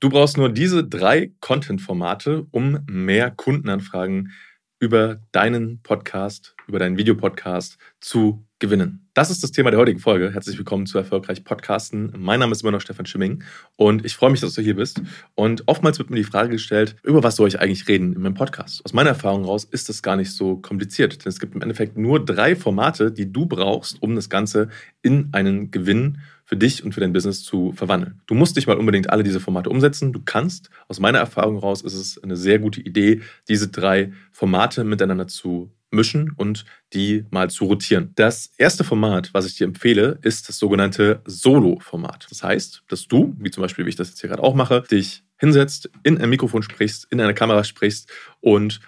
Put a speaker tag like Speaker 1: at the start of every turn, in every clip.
Speaker 1: Du brauchst nur diese drei Content-Formate, um mehr Kundenanfragen über deinen Podcast, über deinen Videopodcast zu gewinnen. Das ist das Thema der heutigen Folge. Herzlich willkommen zu Erfolgreich Podcasten. Mein Name ist immer noch Stefan Schimming und ich freue mich, dass du hier bist. Und oftmals wird mir die Frage gestellt, über was soll ich eigentlich reden in meinem Podcast? Aus meiner Erfahrung heraus ist das gar nicht so kompliziert, denn es gibt im Endeffekt nur drei Formate, die du brauchst, um das Ganze in einen Gewinn für dich und für dein Business zu verwandeln. Du musst nicht mal unbedingt alle diese Formate umsetzen. Du kannst. Aus meiner Erfahrung heraus ist es eine sehr gute Idee, diese drei Formate miteinander zu mischen und die mal zu rotieren. Das erste Format, was ich dir empfehle, ist das sogenannte Solo-Format. Das heißt, dass du, wie zum Beispiel, wie ich das jetzt hier gerade auch mache, dich hinsetzt, in ein Mikrofon sprichst, in eine Kamera sprichst und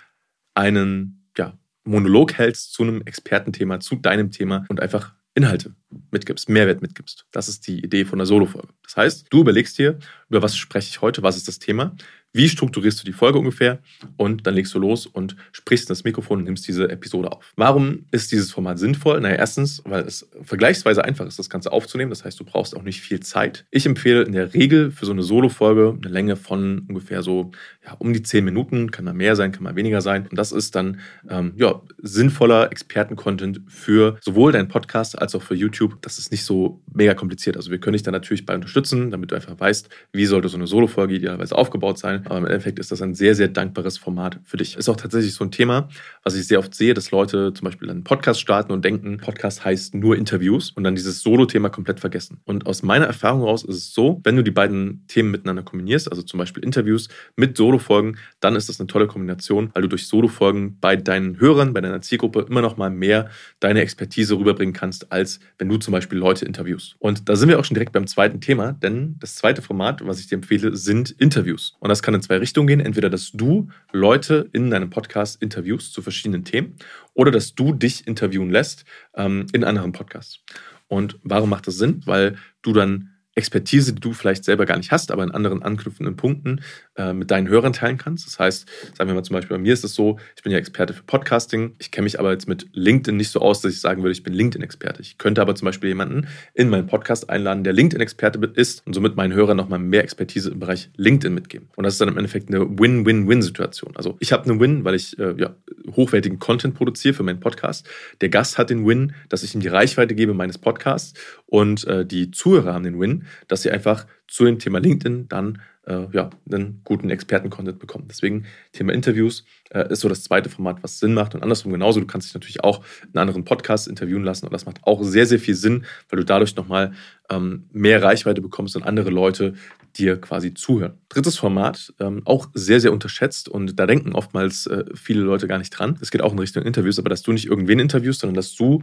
Speaker 1: einen ja, Monolog hältst zu einem Expertenthema, zu deinem Thema und einfach Inhalte mitgibst, Mehrwert mitgibst. Das ist die Idee von der Solo-Folge. Das heißt, du überlegst dir, über was spreche ich heute, was ist das Thema, wie strukturierst du die Folge ungefähr und dann legst du los und sprichst in das Mikrofon und nimmst diese Episode auf. Warum ist dieses Format sinnvoll? Naja, erstens, weil es vergleichsweise einfach ist, das Ganze aufzunehmen. Das heißt, du brauchst auch nicht viel Zeit. Ich empfehle in der Regel für so eine Solo-Folge eine Länge von ungefähr so ja, um die zehn Minuten. Kann mal mehr sein, kann mal weniger sein. Und das ist dann ähm, ja, sinnvoller Experten-Content für sowohl deinen Podcast als auch für YouTube. Das ist nicht so mega kompliziert. Also wir können dich da natürlich bei unterstützen, damit du einfach weißt, wie sollte so eine Solo-Folge idealerweise aufgebaut sein aber im Endeffekt ist das ein sehr, sehr dankbares Format für dich. Ist auch tatsächlich so ein Thema, was ich sehr oft sehe, dass Leute zum Beispiel einen Podcast starten und denken, Podcast heißt nur Interviews und dann dieses Solo-Thema komplett vergessen. Und aus meiner Erfahrung heraus ist es so, wenn du die beiden Themen miteinander kombinierst, also zum Beispiel Interviews mit Solo-Folgen, dann ist das eine tolle Kombination, weil du durch Solo-Folgen bei deinen Hörern, bei deiner Zielgruppe immer noch mal mehr deine Expertise rüberbringen kannst, als wenn du zum Beispiel Leute interviewst. Und da sind wir auch schon direkt beim zweiten Thema, denn das zweite Format, was ich dir empfehle, sind Interviews. Und das kann in zwei Richtungen gehen. Entweder, dass du Leute in deinem Podcast interviewst zu verschiedenen Themen oder dass du dich interviewen lässt ähm, in anderen Podcasts. Und warum macht das Sinn? Weil du dann Expertise, die du vielleicht selber gar nicht hast, aber in anderen anknüpfenden Punkten äh, mit deinen Hörern teilen kannst. Das heißt, sagen wir mal zum Beispiel, bei mir ist es so, ich bin ja Experte für Podcasting. Ich kenne mich aber jetzt mit LinkedIn nicht so aus, dass ich sagen würde, ich bin LinkedIn-Experte. Ich könnte aber zum Beispiel jemanden in meinen Podcast einladen, der LinkedIn-Experte ist und somit meinen Hörern nochmal mehr Expertise im Bereich LinkedIn mitgeben. Und das ist dann im Endeffekt eine Win-Win-Win-Situation. Also ich habe einen Win, weil ich äh, ja, hochwertigen Content produziere für meinen Podcast. Der Gast hat den Win, dass ich ihm die Reichweite gebe meines Podcasts und äh, die Zuhörer haben den Win, dass sie einfach zu dem Thema LinkedIn dann äh, ja, einen guten Experten-Content bekommen. Deswegen Thema Interviews äh, ist so das zweite Format, was Sinn macht. Und andersrum genauso, du kannst dich natürlich auch in anderen Podcasts interviewen lassen und das macht auch sehr, sehr viel Sinn, weil du dadurch nochmal ähm, mehr Reichweite bekommst und andere Leute dir quasi zuhören. Drittes Format, ähm, auch sehr, sehr unterschätzt und da denken oftmals äh, viele Leute gar nicht dran. Es geht auch in Richtung Interviews, aber dass du nicht irgendwen interviewst, sondern dass du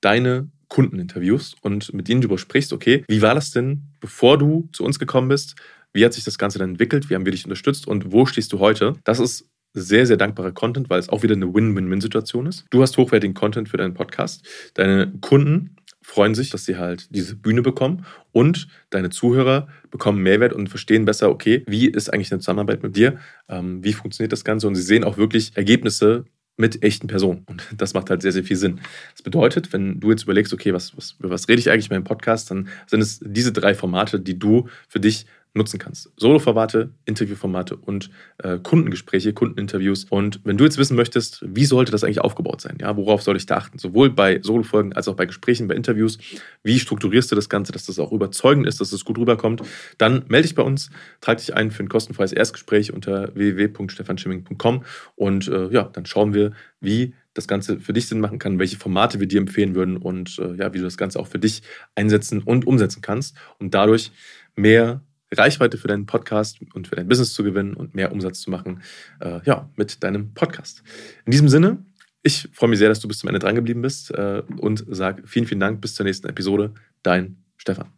Speaker 1: deine Kunden interviewst und mit denen darüber sprichst, okay, wie war das denn, bevor du zu uns gekommen bist? Wie hat sich das Ganze dann entwickelt? Wie haben wir dich unterstützt und wo stehst du heute? Das ist sehr, sehr dankbarer Content, weil es auch wieder eine Win-Win-Win-Situation ist. Du hast hochwertigen Content für deinen Podcast. Deine Kunden freuen sich, dass sie halt diese Bühne bekommen und deine Zuhörer bekommen Mehrwert und verstehen besser, okay, wie ist eigentlich eine Zusammenarbeit mit dir? Ähm, wie funktioniert das Ganze? Und sie sehen auch wirklich Ergebnisse mit echten Personen. Und das macht halt sehr, sehr viel Sinn. Das bedeutet, wenn du jetzt überlegst, okay, was, was, über was rede ich eigentlich in meinem Podcast, dann sind es diese drei Formate, die du für dich nutzen kannst. Solo-Formate, Interviewformate und äh, Kundengespräche, Kundeninterviews. Und wenn du jetzt wissen möchtest, wie sollte das eigentlich aufgebaut sein? Ja, worauf soll ich da achten? Sowohl bei Solo-Folgen als auch bei Gesprächen, bei Interviews. Wie strukturierst du das Ganze, dass das auch überzeugend ist, dass es das gut rüberkommt? Dann melde dich bei uns, trage dich ein für ein kostenfreies Erstgespräch unter www.stefanschimming.com und äh, ja, dann schauen wir, wie das Ganze für dich Sinn machen kann, welche Formate wir dir empfehlen würden und äh, ja, wie du das Ganze auch für dich einsetzen und umsetzen kannst und dadurch mehr Reichweite für deinen Podcast und für dein Business zu gewinnen und mehr Umsatz zu machen, äh, ja, mit deinem Podcast. In diesem Sinne, ich freue mich sehr, dass du bis zum Ende dran geblieben bist äh, und sage vielen, vielen Dank. Bis zur nächsten Episode. Dein Stefan.